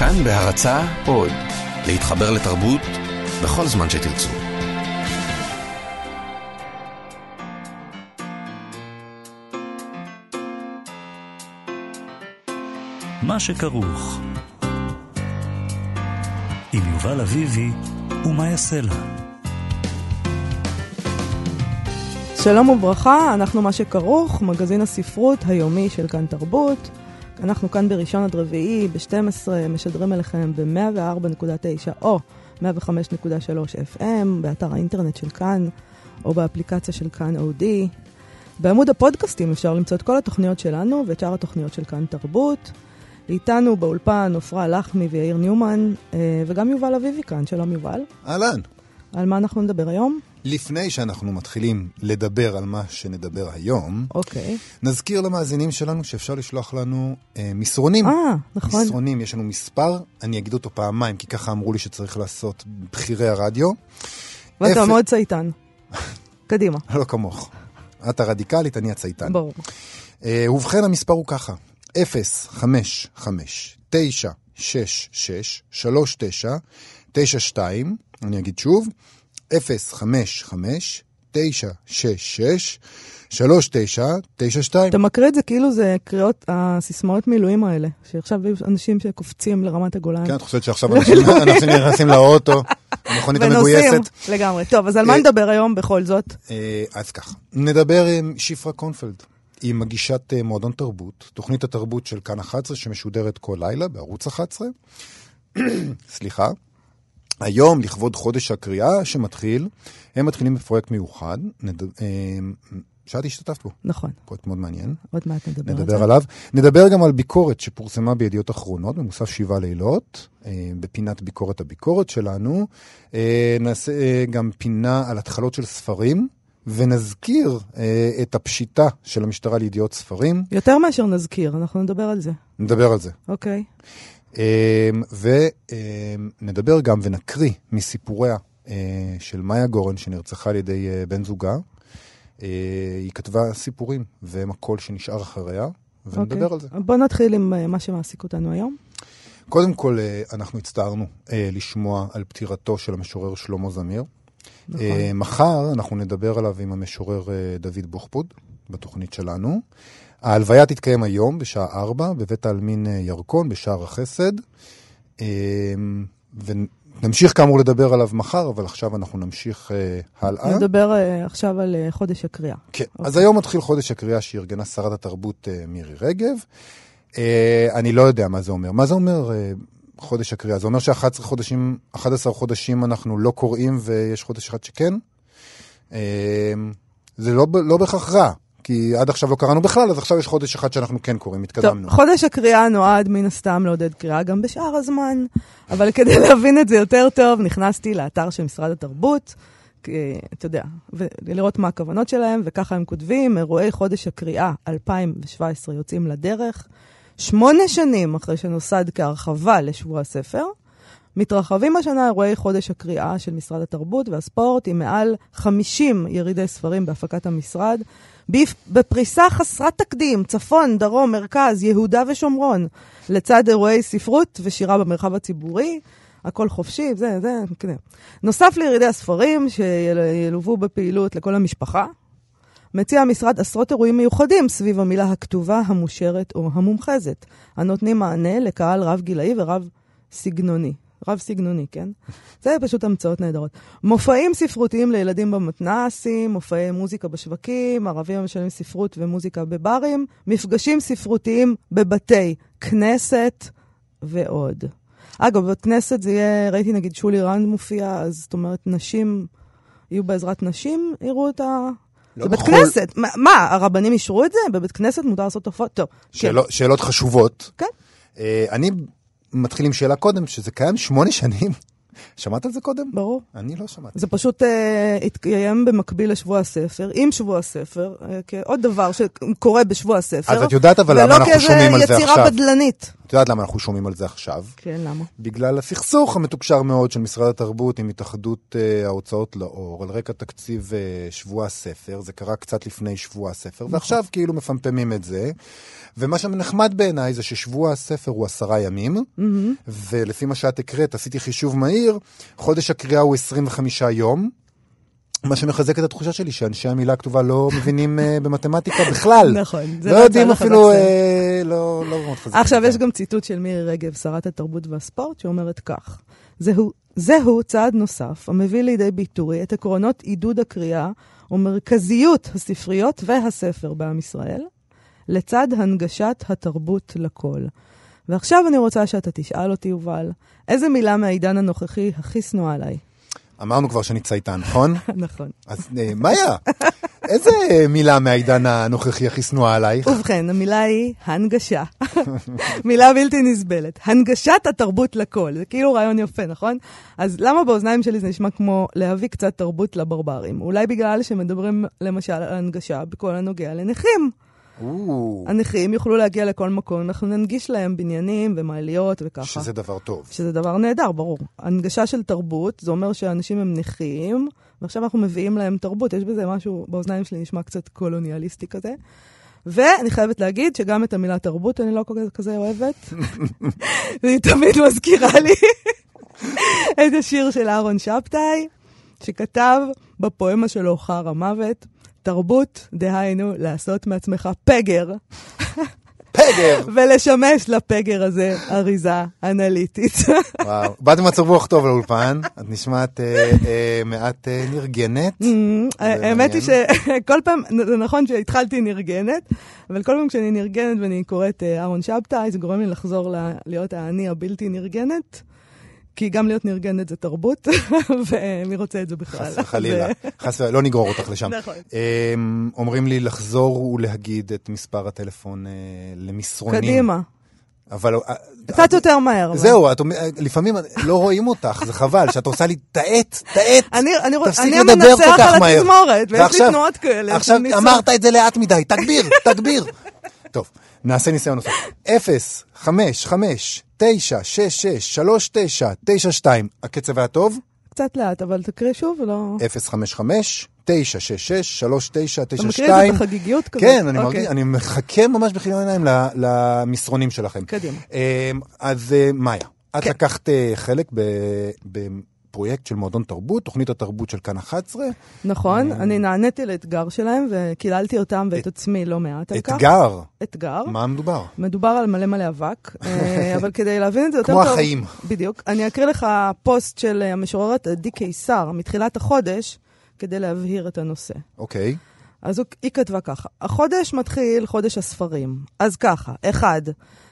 כאן בהרצה עוד, להתחבר לתרבות בכל זמן שתרצו. מה שכרוך עם יובל אביבי ומה יעשה לה. שלום וברכה, אנחנו מה שכרוך, מגזין הספרות היומי של כאן תרבות. אנחנו כאן בראשון עד רביעי, ב-12, משדרים אליכם ב-104.9 או 105.3 FM, באתר האינטרנט של כאן, או באפליקציה של כאן אודי. בעמוד הפודקאסטים אפשר למצוא את כל התוכניות שלנו ואת שאר התוכניות של כאן תרבות. איתנו באולפן עפרה לחמי ויאיר ניומן, אה, וגם יובל אביבי כאן. שלום יובל. אהלן. על מה אנחנו נדבר היום? לפני שאנחנו מתחילים לדבר על מה שנדבר היום, אוקיי. נזכיר למאזינים שלנו שאפשר לשלוח לנו אה, מסרונים. אה, נכון. מסרונים, יש לנו מספר, אני אגיד אותו פעמיים, כי ככה אמרו לי שצריך לעשות בכירי הרדיו. ואתה אפס- מאוד צייתן. קדימה. לא כמוך. את הרדיקלית, אני הצייתן. ברור. אה, ובכן, המספר הוא ככה, 0, 5, 5, 9, 6, 6, 3, 9, 9, 2, אני אגיד שוב, 0, 5, 5, 9, 6, 6, 3, 9, 9, 2. אתה מקריא את זה כאילו זה קריאות, הסיסמאות מילואים האלה, שעכשיו יש אנשים שקופצים לרמת הגולן. כן, את חושבת שעכשיו אנשים נכנסים לאוטו, המכונית. המגויסת? לגמרי. טוב, אז על מה אה, נדבר היום בכל זאת? אה, אז ככה, נדבר עם שפרה קונפלד. היא מגישת אה, מועדון תרבות, תוכנית התרבות של כאן 11 שמשודרת כל לילה בערוץ 11. סליחה. היום, לכבוד חודש הקריאה שמתחיל, הם מתחילים בפרויקט מיוחד, נד... אה, שאת השתתפת בו, נכון, פרויקט מאוד מעניין, עוד מעט נדבר על נדבר זה. עליו. נדבר גם על ביקורת שפורסמה בידיעות אחרונות, במוסף שבעה לילות, אה, בפינת ביקורת הביקורת שלנו. אה, נעשה גם פינה על התחלות של ספרים, ונזכיר אה, את הפשיטה של המשטרה לידיעות ספרים. יותר מאשר נזכיר, אנחנו נדבר על זה. נדבר על זה. אוקיי. ונדבר גם ונקריא מסיפוריה אה, של מאיה גורן, שנרצחה על ידי אה, בן זוגה. אה, היא כתבה סיפורים, והם הקול שנשאר אחריה, ונדבר אוקיי. על זה. בוא נתחיל עם מה שמעסיק אותנו היום. קודם כל, אנחנו הצטערנו לשמוע על פטירתו של המשורר שלמה זמיר. נכון. מחר אנחנו נדבר עליו עם המשורר דוד בוחפוד בתוכנית שלנו. ההלוויה תתקיים היום בשעה 4 בבית העלמין אה, ירקון בשער החסד. אה, ונמשיך כאמור לדבר עליו מחר, אבל עכשיו אנחנו נמשיך אה, הלאה. נדבר עכשיו על חודש הקריאה. כן, אז היום מתחיל חודש הקריאה שארגנה שרת התרבות מירי רגב. אני לא יודע מה זה אומר. מה זה אומר חודש הקריאה? זה אומר ש-11 חודשים, 11 חודשים אנחנו לא קוראים ויש חודש אחד שכן? זה לא, לא בהכרח רע, כי עד עכשיו לא קראנו בכלל, אז עכשיו יש חודש אחד שאנחנו כן קוראים, התקדמנו. טוב, חודש הקריאה נועד מן הסתם לעודד קריאה גם בשאר הזמן, אבל כדי להבין את זה יותר טוב, נכנסתי לאתר של משרד התרבות, כי, אתה יודע, ולראות מה הכוונות שלהם, וככה הם כותבים, אירועי חודש הקריאה 2017 יוצאים לדרך, שמונה שנים אחרי שנוסד כהרחבה לשבוע הספר, מתרחבים השנה אירועי חודש הקריאה של משרד התרבות והספורט עם מעל 50 ירידי ספרים בהפקת המשרד, בפריסה חסרת תקדים, צפון, דרום, מרכז, יהודה ושומרון, לצד אירועי ספרות ושירה במרחב הציבורי. הכל חופשי, זה, זה, כן. נוסף לירידי הספרים שילוו בפעילות לכל המשפחה, מציע המשרד עשרות אירועים מיוחדים סביב המילה הכתובה, המושרת או המומחזת, הנותנים מענה לקהל רב גילאי ורב סגנוני. רב סגנוני, כן? זה פשוט המצאות נהדרות. מופעים ספרותיים לילדים במתנ"סים, מופעי מוזיקה בשווקים, ערבים המשלמים ספרות ומוזיקה בברים, מפגשים ספרותיים בבתי כנסת ועוד. אגב, בבית כנסת זה יהיה, ראיתי נגיד שולי רנד מופיע, אז זאת אומרת, נשים יהיו בעזרת נשים, יראו את ה... לא זה בית בכל- כנסת. מה, מה, הרבנים אישרו את זה? בבית כנסת מותר לעשות תופעות? טוב, כן. שאלות, חשובות. כן. אה, אני מתחיל עם שאלה קודם, שזה קיים שמונה שנים. שמעת על זה קודם? ברור. אני לא שמעתי. זה פשוט אה, התקיים במקביל לשבוע הספר, עם שבוע הספר, אה, כעוד דבר שקורה בשבוע הספר. אז את יודעת אבל למה אנחנו ולא שומעים על זה כאיזה יצירה עכשיו? בדלנית. את יודעת למה אנחנו שומעים על זה עכשיו? כן, למה? בגלל הסכסוך המתוקשר מאוד של משרד התרבות עם התאחדות אה, ההוצאות לאור, על רקע תקציב אה, שבוע הספר, זה קרה קצת לפני שבוע הספר, ועכשיו כאילו מפמפמים את זה. ומה שנחמד בעיניי זה ששבוע הספר הוא עשרה ימים, ולפי מה שאת הקראת, עשיתי חישוב מהיר, חודש הקריאה הוא 25 יום. מה שמחזק את התחושה שלי שאנשי המילה הכתובה לא מבינים אה, במתמטיקה בכלל. נכון, לא לא יודעים אפילו. אה, לא לא מאוד חזק. עכשיו, יש גם ציטוט של מירי רגב, שרת התרבות והספורט, שאומרת כך: זהו, זהו צעד נוסף המביא לידי ביטוי את עקרונות עידוד הקריאה ומרכזיות הספריות והספר בעם ישראל, לצד הנגשת התרבות לכל. ועכשיו אני רוצה שאתה תשאל אותי, יובל, איזה מילה מהעידן הנוכחי הכי שנואה עליי? אמרנו כבר שאני צייתן, נכון? נכון. אז אה, מאיה, איזה אה, מילה מהעידן הנוכחי הכי שנואה עלייך? ובכן, המילה היא הנגשה. מילה בלתי נסבלת. הנגשת התרבות לכל. זה כאילו רעיון יפה, נכון? אז למה באוזניים שלי זה נשמע כמו להביא קצת תרבות לברברים? אולי בגלל שמדברים למשל על הנגשה בכל הנוגע לנכים. הנכים יוכלו להגיע לכל מקום, אנחנו ננגיש להם בניינים ומעליות וככה. שזה דבר טוב. שזה דבר נהדר, ברור. הנגשה של תרבות, זה אומר שאנשים הם נכים, ועכשיו אנחנו מביאים להם תרבות. יש בזה משהו, באוזניים שלי נשמע קצת קולוניאליסטי כזה. ואני חייבת להגיד שגם את המילה תרבות אני לא כזה אוהבת. והיא תמיד מזכירה לי את השיר של אהרון שבתאי, שכתב בפואמה שלו חרא מוות, תרבות, דהיינו, לעשות מעצמך פגר, פגר! ולשמש לפגר הזה אריזה אנליטית. וואו, באת במצב רוח טוב לאולפן, את נשמעת אה, אה, מעט אה, נרגנת. Mm, האמת היא שכל פעם, זה נכון שהתחלתי נרגנת, אבל כל פעם כשאני נרגנת ואני קוראת אה, אהרון שבתאי, זה גורם לי לחזור להיות האני הבלתי נרגנת, כי גם להיות נרגנת זה תרבות, ומי רוצה את זה בכלל? חס וחלילה, חס וחלילה, לא נגרור אותך לשם. נכון. אמ, אומרים לי לחזור ולהגיד את מספר הטלפון אה, למסרונים. קדימה, אבל... אה, קצת יותר מהר. זהו, את לפעמים לא רואים אותך, זה חבל, שאת עושה לי. אני, אני, רוצ- תפסיק אני לדבר כל כך על מהר. התזמורת, ויש לי תנועות כאלה. עכשיו. אמרת את זה לאט מדי, תגביר, תגביר. טוב, נעשה ניסיון נוסף. 0, 5, 5, 9, 6, 6, 3, 9, 9, 2. הקצב היה טוב? קצת לאט, אבל תקריא שוב, לא... 0, 5, 5, 9, 6, 6, 3, 9, 9, אתה מקריא את 2. זה בחגיגיות כזאת? כן, אני אוקיי. מרגיש, אני מחכה ממש בכיליון עיניים למסרונים שלכם. קדימה. אמ, אז אה, מאיה, את כן. לקחת אה, חלק בפרויקט של מועדון תרבות, תוכנית התרבות של כאן 11. נכון, אני נעניתי לאתגר שלהם וקיללתי אותם ואת עצמי לא מעט על כך. אתגר, אתגר. מה מדובר? מדובר על מלא מלא אבק, אה, אבל כדי להבין את זה יותר כמו טוב... החיים. בדיוק. אני אקריא לך פוסט של אה, המשוררת עדי קיסר מתחילת החודש, כדי להבהיר את הנושא. אוקיי. אז היא כתבה ככה, החודש מתחיל חודש הספרים. אז ככה, אחד,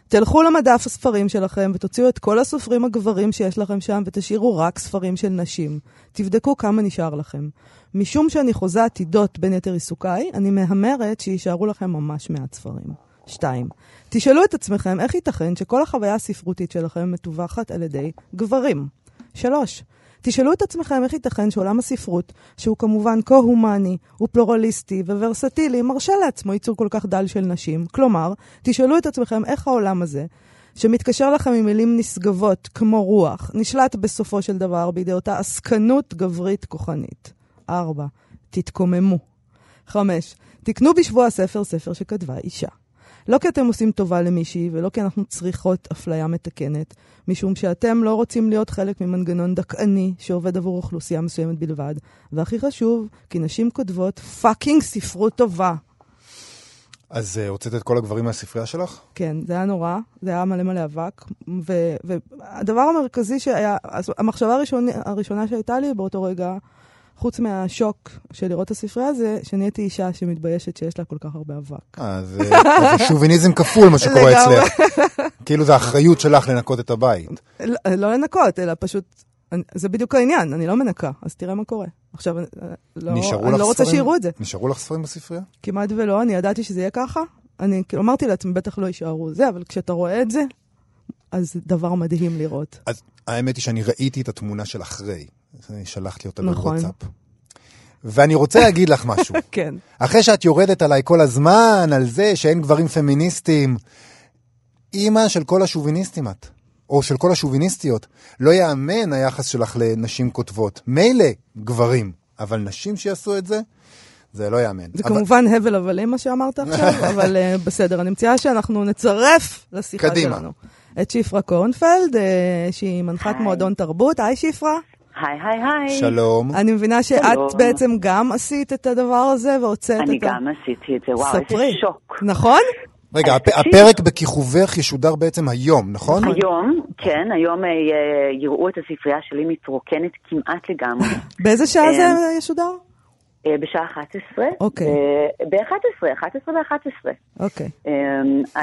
תלכו למדף הספרים שלכם ותוציאו את כל הסופרים הגברים שיש לכם שם ותשאירו רק ספרים של נשים. תבדקו כמה נשאר לכם. משום שאני חוזה עתידות בין יתר עיסוקיי, אני מהמרת שיישארו לכם ממש מעט ספרים. שתיים, תשאלו את עצמכם איך ייתכן שכל החוויה הספרותית שלכם מתווכת על ידי גברים. שלוש, תשאלו את עצמכם איך ייתכן שעולם הספרות, שהוא כמובן כה-הומני, הוא פלורליסטי וורסטילי, מרשה לעצמו ייצור כל כך דל של נשים. כלומר, תשאלו את עצמכם איך העולם הזה, שמתקשר לכם עם מילים נשגבות כמו רוח, נשלט בסופו של דבר בידי אותה עסקנות גברית כוחנית. ארבע, תתקוממו. חמש, תקנו בשבוע הספר ספר שכתבה אישה. לא כי אתם עושים טובה למישהי, ולא כי אנחנו צריכות אפליה מתקנת, משום שאתם לא רוצים להיות חלק ממנגנון דכאני שעובד עבור אוכלוסייה מסוימת בלבד, והכי חשוב, כי נשים כותבות פאקינג ספרות טובה. אז אה, הוצאת את כל הגברים מהספרייה שלך? כן, זה היה נורא, זה היה מלא מלא אבק, ו- והדבר המרכזי שהיה, המחשבה הראשונה, הראשונה שהייתה לי באותו רגע, חוץ מהשוק של לראות את הספרייה, זה שנהייתי אישה שמתביישת שיש לה כל כך הרבה אבק. אה, אה, זה שוביניזם כפול מה שקורה. אצלך. כאילו זה האחריות שלך לנקות את הבית. לא, לא לנקות, אלא פשוט, זה בדיוק העניין, אני לא מנקה, אז תראה מה קורה. עכשיו, אני, לא, אני לא רוצה? שיראו את זה. נשארו לך ספרים בספרייה? כמעט ולא, אני ידעתי שזה יהיה ככה. אני כאילו אמרתי לעצמי, בטח לא יישארו זה, אבל כשאתה רואה את זה, אז דבר מדהים לראות. אז האמת היא שאני ראיתי את התמונה של אחרי. אני שלחתי אותה נכון. בוואטסאפ. ואני רוצה להגיד לך משהו. כן. אחרי שאת יורדת עליי כל הזמן על זה שאין גברים פמיניסטים, אימא של כל השוביניסטים את, או של כל השוביניסטיות. לא יאמן היחס שלך לנשים כותבות. מילא גברים, אבל נשים שיעשו את זה, זה לא יאמן. זה אבל... כמובן הבל הבלים מה שאמרת עכשיו, אבל uh, בסדר, אני מציעה שאנחנו נצרף לשיחה קדימה. שלנו את שפרה קורנפלד, uh, שהיא מנחת היי. מועדון תרבות. היי שפרה. היי, היי, היי. שלום. אני מבינה שאת שלום. בעצם גם עשית את הדבר הזה והוצאת את ה... אני גם עשיתי את זה, וואו, ספרי. איזה שוק. נכון? רגע, הפ-. הפרק בכיכובך ישודר בעצם היום, נכון? היום, כן, היום אה, אה, יראו את הספרייה שלי מתרוקנת כמעט לגמרי. באיזה שעה אה, זה ישודר? אה, בשעה 11. אוקיי. ב-11, 11 ו-11. אוקיי. אמ,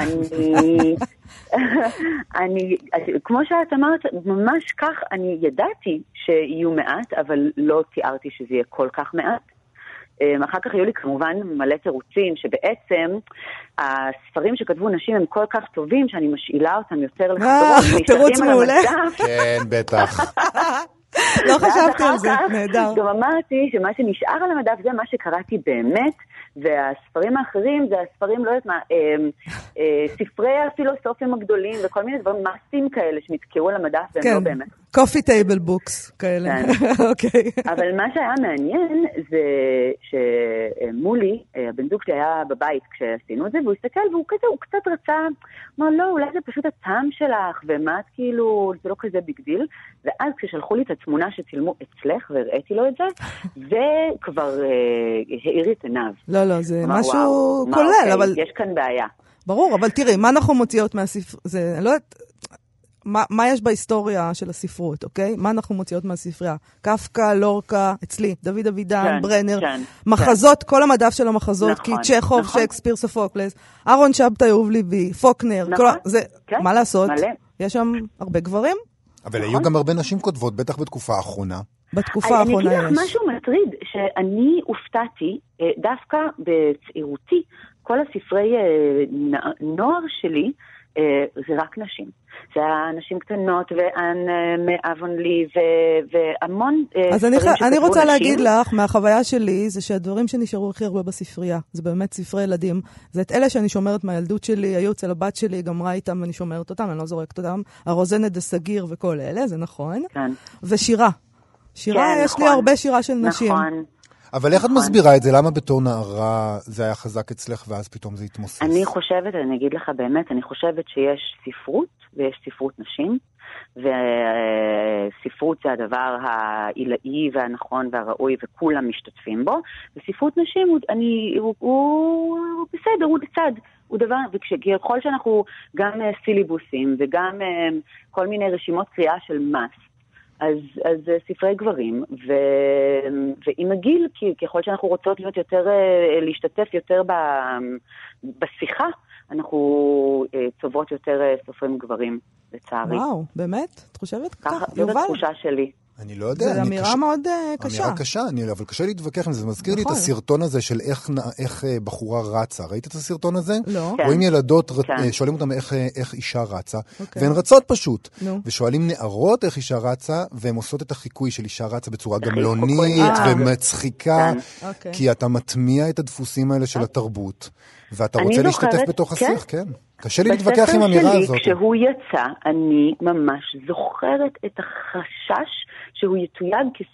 אני, אני, כמו שאת אמרת, ממש כך, אני ידעתי שיהיו מעט, אבל לא תיארתי שזה יהיה כל כך מעט. אמ, אחר כך היו לי כמובן מלא תירוצים, שבעצם הספרים שכתבו נשים הם כל כך טובים, שאני משאילה אותם יותר לחברות, אה, תירוץ מעולה. כן, בטח. לא חשבתי על זה, נהדר. גם אמרתי שמה שנשאר על המדף זה מה שקראתי באמת, והספרים האחרים זה הספרים, לא יודעת מה, אה, אה, ספרי הפילוסופים הגדולים וכל מיני דברים מסים כאלה שנתקעו על המדף והם כן, לא באמת. coffee table books כאלה. כן. אוקיי. אבל מה שהיה מעניין זה שמולי, אה, הבן זוג שלי היה בבית כשעשינו את זה, והוא הסתכל והוא כזה, הוא קצת רצה, אמר לא, אולי זה פשוט הטעם שלך, ומה את כאילו, זה לא כזה big deal. ואז כששלחו לי את התמונה שצילמו אצלך והראיתי לו את זה, זה כבר האיר את עיניו. לא, לא, זה משהו כולל, אוקיי, אבל יש כאן בעיה. ברור, אבל תראי, מה אנחנו מוציאות מהספר... זה, אני לא יודעת... מה, מה יש בהיסטוריה של הספרות, אוקיי? מה אנחנו מוציאות מהספרייה? קפקא, לורקה, אצלי, דוד אבידן, כן, ברנר, כן, מחזות, כל המדף של המחזות, נכון, כי צ'כוב, נכון. שייקספיר, סופוקלס, אהרון שבתאי, אהוב ליבי, פוקנר, נכון, כל, זה, כן, מה לעשות? מלא. יש שם הרבה גברים? אבל נכון. היו גם הרבה נשים כותבות, בטח בתקופה האחרונה. בתקופה אני האחרונה אגיד לך יש. משהו מטריד, שאני הופתעתי, אה, דווקא בצעירותי, כל הספרי אה, נוער שלי, זה רק נשים. זה היה נשים קטנות, ואן אה, מאבונלי, ו- והמון אה, אז אני, ספרים ח- אני רוצה נשים. להגיד לך, מהחוויה שלי, זה שהדברים שנשארו הכי הרבה בספרייה, זה באמת ספרי ילדים. זה את אלה שאני שומרת מהילדות שלי, היו אצל הבת שלי, גמרה איתם ואני שומרת אותם, אני לא זורקת אותם. הרוזנת דה סגיר וכל אלה, זה נכון. כן, ושירה. שירה, כן, יש לי נכון. הרבה שירה של נשים. נכון. אבל איך את נכון. מסבירה את זה? למה בתור נערה זה היה חזק אצלך ואז פתאום זה התמוסס? אני חושבת, אני אגיד לך באמת, אני חושבת שיש ספרות ויש ספרות נשים, וספרות זה הדבר העילאי והנכון והראוי וכולם משתתפים בו, וספרות נשים הוא, אני, הוא, הוא, הוא בסדר, הוא לצד. הוא דבר, וככל שאנחנו גם אה, סילבוסים וגם אה, כל מיני רשימות קריאה של מס, אז, אז ספרי גברים, ו, ועם הגיל, כי ככל שאנחנו רוצות להיות יותר, אה, להשתתף יותר ב, בשיחה, אנחנו אה, צוברות יותר אה, סופרים גברים, לצערי. וואו, באמת? את חושבת ככה, יובל, התחושה שלי. אני לא יודע. זו אני אמירה קשה- מאוד אה, קשה. אמירה קשה, אני, אבל קשה להתווכח עם זה. זה מזכיר לי את נכון. הסרטון הזה של איך, איך אה, בחורה רצה. ראית את הסרטון הזה? לא. כן. רואים ילדות, כן. אה, שואלים אותם איך, איך אישה רצה, אוקיי. והן רצות פשוט. נו. ושואלים נערות איך אישה רצה, והן עושות את החיקוי של אישה רצה בצורה גמלונית. ומצחיקה, כן. אוקיי. כי אתה מטמיע את הדפוסים האלה של התרבות, ואתה רוצה להשתתף זוכרת- בתוך כן. השיח, כן. קשה לי להתווכח עם בספר האמירה שלי, הזאת. כשהוא יצא, אני ממש זוכרת את החשש שהוא יתויג כס-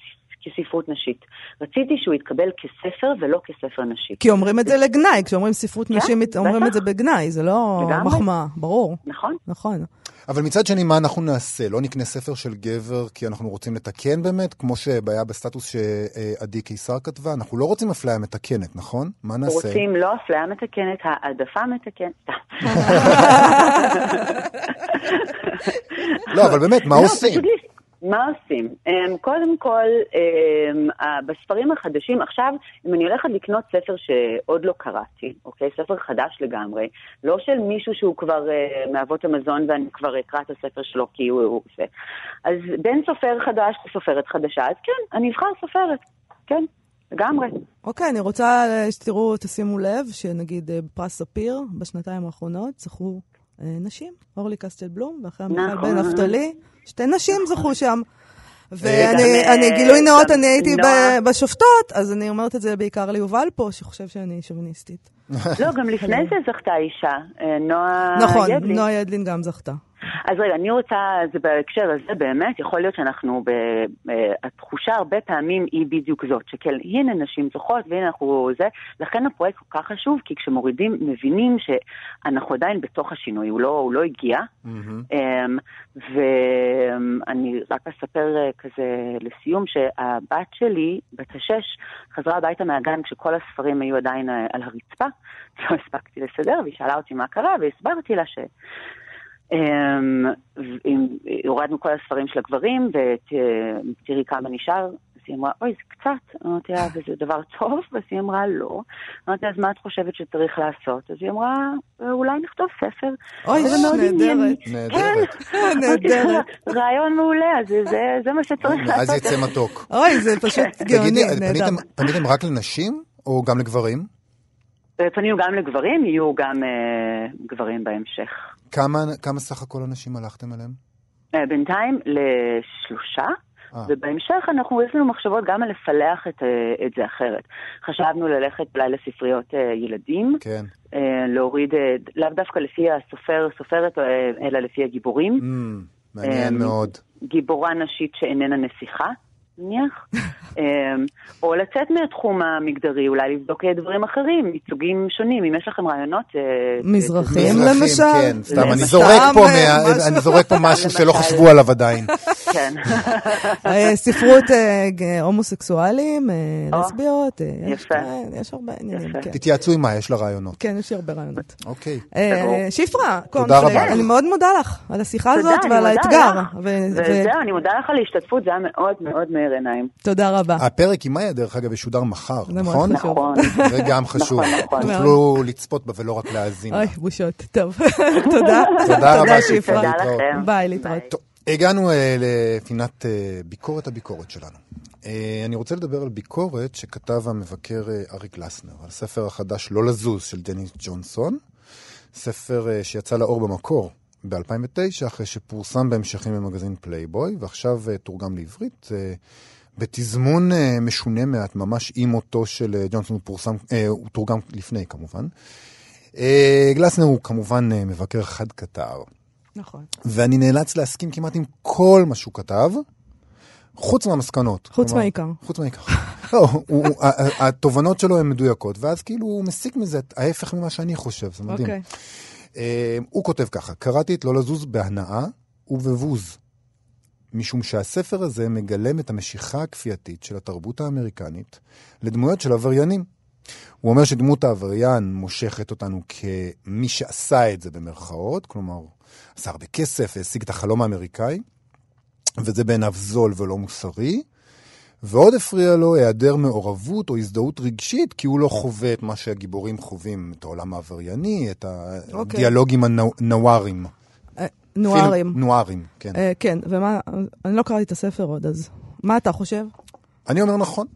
כספרות נשית. רציתי שהוא יתקבל כספר ולא כספר נשי. כי אומרים את זה לגנאי, כשאומרים ספרות כן, נשים, אומרים. את זה בגנאי, זה לא. מחמאה, ברור. נכון? נכון. אבל מצד שני, מה אנחנו נעשה? לא נקנה ספר של גבר כי אנחנו רוצים לתקן באמת? כמו שהיה בסטטוס שעדי קיסר כתבה, אנחנו לא רוצים אפליה מתקנת, נכון? מה נעשה? רוצים לא אפליה מתקנת, העדפה מתקנת. לא, אבל באמת, מה לא, עושים? מה עושים? Um, קודם כל, um, בספרים החדשים, עכשיו, אם אני הולכת לקנות ספר שעוד לא קראתי, אוקיי? ספר חדש לגמרי, לא של מישהו שהוא כבר uh, מאבות המזון ואני כבר אקרא את הספר שלו כי הוא... זה. אז בין סופר חדש לסופרת חדשה, אז כן, אני אבחר סופרת, כן, לגמרי. אוקיי, אני רוצה אה, שתראו, תשימו לב, שנגיד אה, בפרס ספיר, בשנתיים האחרונות, זכו אה, נשים, אורלי קסטל בלום, ואחרי מיכל נכון. בן נפתלי, שתי נשים זכו שם. גם, ואני אה, אני, גילוי נאות, אני הייתי בשופטות, אז אני אומרת את זה בעיקר ליובל פה, שחושב שאני שוביניסטית. לא, גם לפני זה זכתה אישה, אה, נועה נכון, ידלין. נועה ידלין גם זכתה. אז רגע, אני רוצה, זה בהקשר הזה באמת, יכול להיות שאנחנו, ב, אה, התחושה הרבה פעמים היא בדיוק זאת, שכן, הנה נשים זוכות והנה אנחנו זה, לכן הפרויקט כל כך חשוב, כי כשמורידים, מבינים שאנחנו עדיין בתוך השינוי, הוא לא, הוא לא הגיע. אמ, ואני רק אספר אה, כזה לסיום, שהבת שלי, בת השש, חזרה הביתה מהגן כשכל הספרים היו עדיין אה, על הרצפה, לא הספקתי לסדר, והיא שאלה אותי מה קרה, והסברתי לה ש... אמ, הורדנו כל הספרים של הגברים, ותראי כמה נשאר. אז היא אמרה, אוי, זה קצת. אמרתי לה, וזה דבר טוב? אז היא אמרה, לא. אמרתי, אז מה את חושבת שצריך לעשות? אז היא אמרה, אולי נכתוב ספר. אוי. נהדרת. נהדרת. נהדרת. רעיון מעולה, אז זה- מה שצריך אז לעשות. יצא מתוק. אוי, זה פשוט גאוני, אז נהדר. פניתם- רק לנשים או גם לגברים? פנינו גם לגברים, יהיו גם אה, גברים בהמשך. כמה כמה סך הכל אנשים הלכתם אליהם? אה, בינתיים לשלושה, אה. ובהמשך אנחנו, יש לנו מחשבות גם על לפלח את, אה, את זה אחרת. חשבנו ללכת אולי לספריות ילדים, כן. להוריד, לאו דווקא לפי הסופר, סופרת, אלא לפי הגיבורים. Mm, מעניין מאוד. גיבורה נשית שאיננה נסיכה, נניח. אמ, או לצאת מהתחום המגדרי, אולי לבדוק אה, דברים אחרים, ייצוגים שונים, אם יש לכם רעיונות. אה, מזרחים מזרחים, למשל. כן, סתם, אני למשל, זורק פה אה. אני זורק פה משהו שלא. חשבו עליו עדיין. כן. אה, ספרות אה, הומוסקסואלים, אה, לסביות, אה, יש-. אה, הרבה עניינים. כן. תתייעצו עם מה, יש לה רעיונות. כן, יש לי הרבה רעיונות. אוקיי. אה. שפרה. אני מאוד מודה לך על השיחה הזאת ועל האתגר. וזהו, אני מודה לך על ההשתתפות, זה היה מאוד מאוד מאיר עיניים. תודה רבה. הפרק עם מאיה, דרך אגב, ישודר מחר, נכון? נכון. זה גם חשוב. נכון, נכון. תוכלו לצפות בה ולא רק להאזין. לה. אוי, בושות. טוב, תודה. תודה רבה, שפרה. שפרה. תודה. לכם. ביי, להתראות. הגענו אה, לפינת אה, ביקורת הביקורת שלנו. אה, אני רוצה לדבר על ביקורת שכתב המבקר אריק גלסנר, על הספר החדש לא לזוז של דניס ג'ונסון, ספר שיצא לאור במקור ב-2009, אחרי שפורסם בהמשכים במגזין פלייבוי, ועכשיו אה, תורגם לעברית. אה, בתזמון אה, משונה מעט, ממש עם מותו של ג'ונסון, הוא פורסם, הוא תורגם לפני כמובן. גלסנר הוא כמובן מבקר חד קטר. נכון. ואני נאלץ להסכים כמעט עם כל מה שהוא כתב, חוץ מהמסקנות. חוץ כלומר, מהעיקר. חוץ מהעיקר. לא, הוא, התובנות שלו הן מדויקות, ואז כאילו הוא מסיק מזה ההפך ממה שאני חושב, זה מדהים. אוקיי. אה, הוא כותב ככה, קראתי את לא לזוז בהנאה ובבוז, משום שהספר הזה מגלם את המשיכה הכפייתית של התרבות האמריקנית לדמויות של עבריינים. הוא אומר שדמות העבריין מושכת אותנו כמי שעשה את זה במרכאות, כלומר, עשה הרבה כסף והשיג את החלום האמריקאי, וזה בעיניו זול ולא מוסרי. ועוד הפריע לו היעדר מעורבות או הזדהות רגשית, כי הוא לא חווה את מה שהגיבורים חווים, את העולם העברייני, את אוקיי. הדיאלוגים הנוארים. אה, נוארים. נוארים, כן. אה, כן, ומה, אני לא קראתי את הספר עוד, אז מה אתה חושב? אני אומר נכון.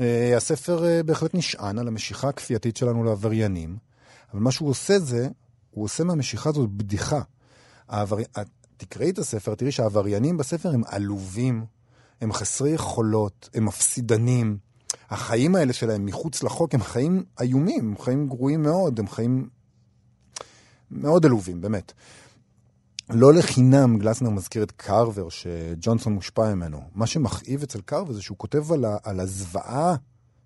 אה, הספר בהחלט נשען על המשיכה הכפייתית שלנו לעבריינים, אבל מה שהוא עושה זה, הוא עושה מהמשיכה הזאת בדיחה. העבר... תקראי את הספר, תראי שהעבריינים בספר הם עלובים, הם חסרי יכולות, הם מפסידנים. החיים האלה שלהם מחוץ לחוק הם חיים איומים, הם חיים גרועים מאוד, הם חיים מאוד עלובים, באמת. לא לחינם גלסנר מזכיר את קרבר, שג'ונסון מושפע ממנו. מה שמכאיב אצל קרבר זה שהוא כותב על, על הזוועה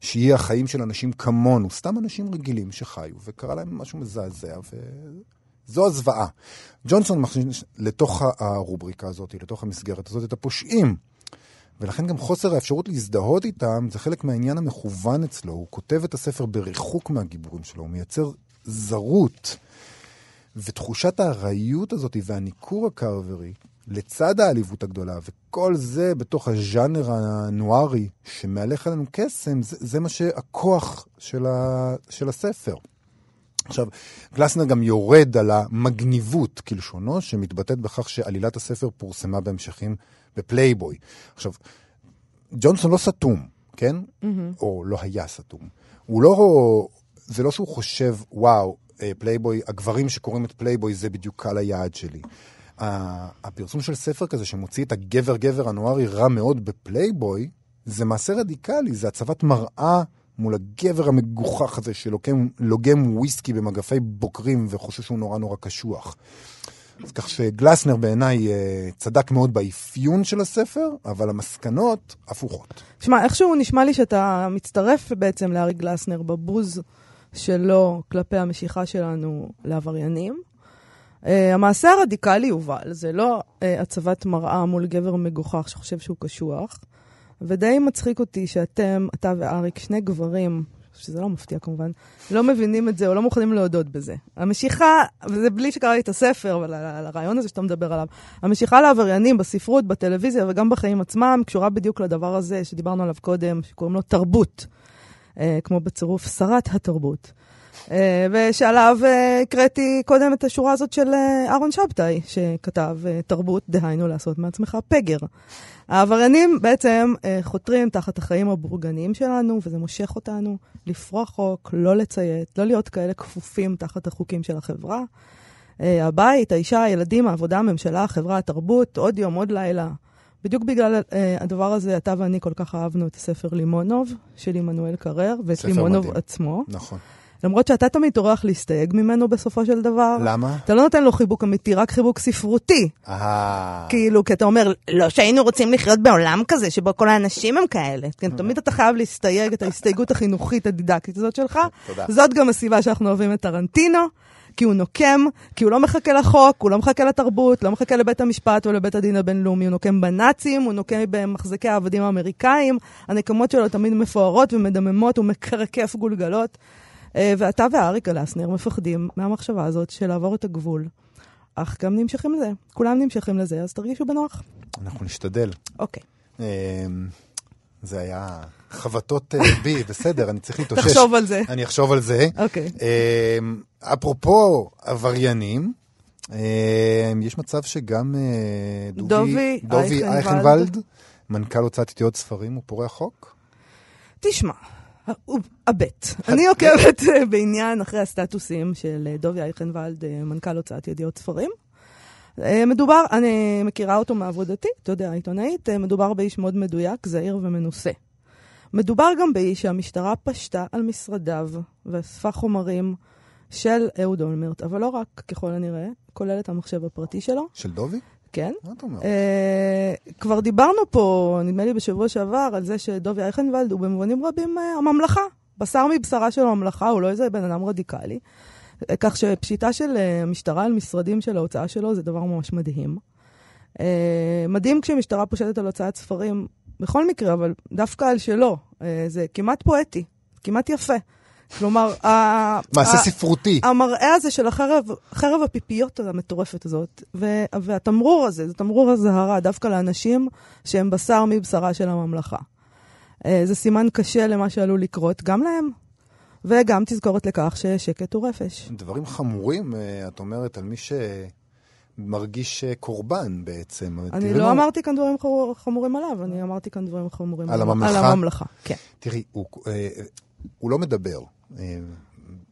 שיהיה החיים של אנשים כמונו, סתם אנשים רגילים שחיו, וקרה להם משהו מזעזע, וזו הזוועה. ג'ונסון מכניס לתוך הרובריקה הזאת, לתוך המסגרת הזאת, את הפושעים. ולכן גם חוסר האפשרות להזדהות איתם זה חלק מהעניין המכוון אצלו. הוא כותב את הספר בריחוק מהגיבורים שלו, הוא מייצר זרות. ותחושת הארעיות הזאת והניכור הקרברי, לצד העליבות הגדולה, וכל זה בתוך הז'אנר הנוארי שמהלך עלינו קסם, זה, זה מה שהכוח של, ה, של הספר. עכשיו, גלסנר גם יורד על המגניבות, כלשונו, שמתבטאת בכך שעלילת הספר פורסמה בהמשכים בפלייבוי. עכשיו, ג'ונסון לא סתום, כן? Mm-hmm. או לא היה סתום. הוא לא... זה לא שהוא חושב, וואו, אה, פלייבוי, הגברים שקוראים את פלייבוי זה בדיוק קהל היעד שלי. הפרסום של ספר כזה שמוציא את הגבר-גבר הנוארי רע מאוד בפלייבוי, זה מעשה רדיקלי, זה הצבת מראה מול הגבר המגוחך הזה שלוגם לוגם וויסקי במגפי בוקרים וחושב שהוא נורא נורא קשוח. אז כך שגלסנר בעיניי אה, צדק מאוד באפיון של הספר, אבל המסקנות הפוכות. תשמע, איכשהו נשמע לי שאתה מצטרף בעצם לארי גלסנר בבוז שלו כלפי המשיכה שלנו לעבריינים. Uh, המעשה הרדיקלי, יובל, זה לא uh, הצבת מראה מול גבר מגוחך שחושב שהוא קשוח, ודי מצחיק אותי שאתם, אתה ואריק, שני גברים, שזה לא מפתיע כמובן, לא מבינים את זה או לא מוכנים להודות בזה. המשיכה, וזה בלי שקראתי את הספר, אבל על הרעיון הזה שאתה מדבר עליו, המשיכה לעבריינים בספרות, בטלוויזיה וגם בחיים עצמם, קשורה בדיוק לדבר הזה שדיברנו עליו קודם, שקוראים לו תרבות, אה, כמו בצירוף שרת התרבות. אה, ושעליו אה, הקראתי קודם את השורה הזאת של אה, אהרון שבתאי, שכתב תרבות, דהיינו לעשות מעצמך פגר. העבריינים בעצם חותרים תחת החיים הבורגניים שלנו, וזה מושך אותנו לפרוע חוק, לא לציית, לא להיות כאלה כפופים תחת החוקים של החברה. הבית, האישה, הילדים, העבודה, הממשלה, החברה, התרבות, עוד יום, עוד לילה. בדיוק בגלל אה, הדבר הזה, אתה ואני כל כך אהבנו את הספר לימונוב של עמנואל קרר, ואת לימונוב מדהים. עצמו. נכון. למרות שאתה תמיד טורח להסתייג ממנו בסופו של דבר. למה? אתה לא נותן לו חיבוק אמיתי, רק חיבוק ספרותי. אה... כאילו, כי אתה אומר, לא שהיינו רוצים לחיות בעולם כזה, שבו כל האנשים הם כאלה. כן, תמיד אתה חייב להסתייג את ההסתייגות החינוכית הדידקטית הזאת שלך. תודה. זאת גם הסיבה שאנחנו אוהבים את טרנטינו, כי הוא נוקם, כי הוא לא מחכה לחוק, הוא לא מחכה לתרבות, לא מחכה לבית המשפט או לבית הדין הבינלאומי, הוא נוקם בנאצים, הוא נוקם במחזקי העבדים האמריקאים, הנקמות שלו תמיד מפוארות ומדממות, הוא מקרקף גולגלות. אה, ואתה ואריק גלסנר מפחדים מהמחשבה הזאת של לעבור את הגבול. אך גם נמשכים לזה. כולם נמשכים לזה, אז תרגישו בנוח. אנחנו נשתדל. אוקיי. אמ, זה היה חבטות אה, בי, בסדר, אני צריך להתאושש. תחשוב על זה. אני אחשוב על זה. אוקיי. אמ, אפרופו עבריינים, אמ, יש מצב שגם אה, דובי דובי אייכנוולד. מנכ"ל הוצאת ידיעות ספרים, הוא פורע חוק? תשמע, הבט. אני עוקבת אה, בעניין אחרי הסטטוסים של אה, דובי אייכנוולד, אה, מנכ"ל הוצאת ידיעות ספרים. מדובר, אני מכירה אותו מעבודתי, אתה יודע, עיתונאית, מדובר באיש מאוד מדויק, זהיר ומנוסה. מדובר גם באיש שהמשטרה פשטה על משרדיו ואספה חומרים של אהוד אולמרט, אבל לא רק, ככל הנראה, כולל את המחשב הפרטי שלו, של דובי? כן. מה אתה אומר? אה, כבר דיברנו פה, נדמה לי בשבוע שעבר, על זה שדובי אייכנוולד הוא במובנים רבים אה, הממלכה. בשר מבשרה של הממלכה, הוא לא איזה בן אדם רדיקלי. כך שפשיטה של אה, המשטרה על משרדים של ההוצאה שלו זה דבר ממש מדהים. מדהים כשמשטרה פושטת על הוצאת ספרים, בכל מקרה, אבל דווקא על שלו. זה כמעט פואטי, כמעט יפה. כלומר, ה- מעשה ספרותי. המראה הזה של החרב, חרב הפיפיות המטורפת הזאת, ו- והתמרור הזה, זה תמרור אזהרה דווקא לאנשים שהם בשר מבשרה של הממלכה. אה, זה סימן קשה למה שעלול לקרות, גם להם, וגם תזכורת לכך ששקט הוא רפש. דברים חמורים, אה, את אומרת, על מי שמרגיש אה, קורבן בעצם. אני לא מה- אמרתי כאן דברים חמור- חמורים עליו, אני אמרתי כאן דברים חמורים על על הממלכה? הממלכה, כן. תראי, הוא, הוא לא מדבר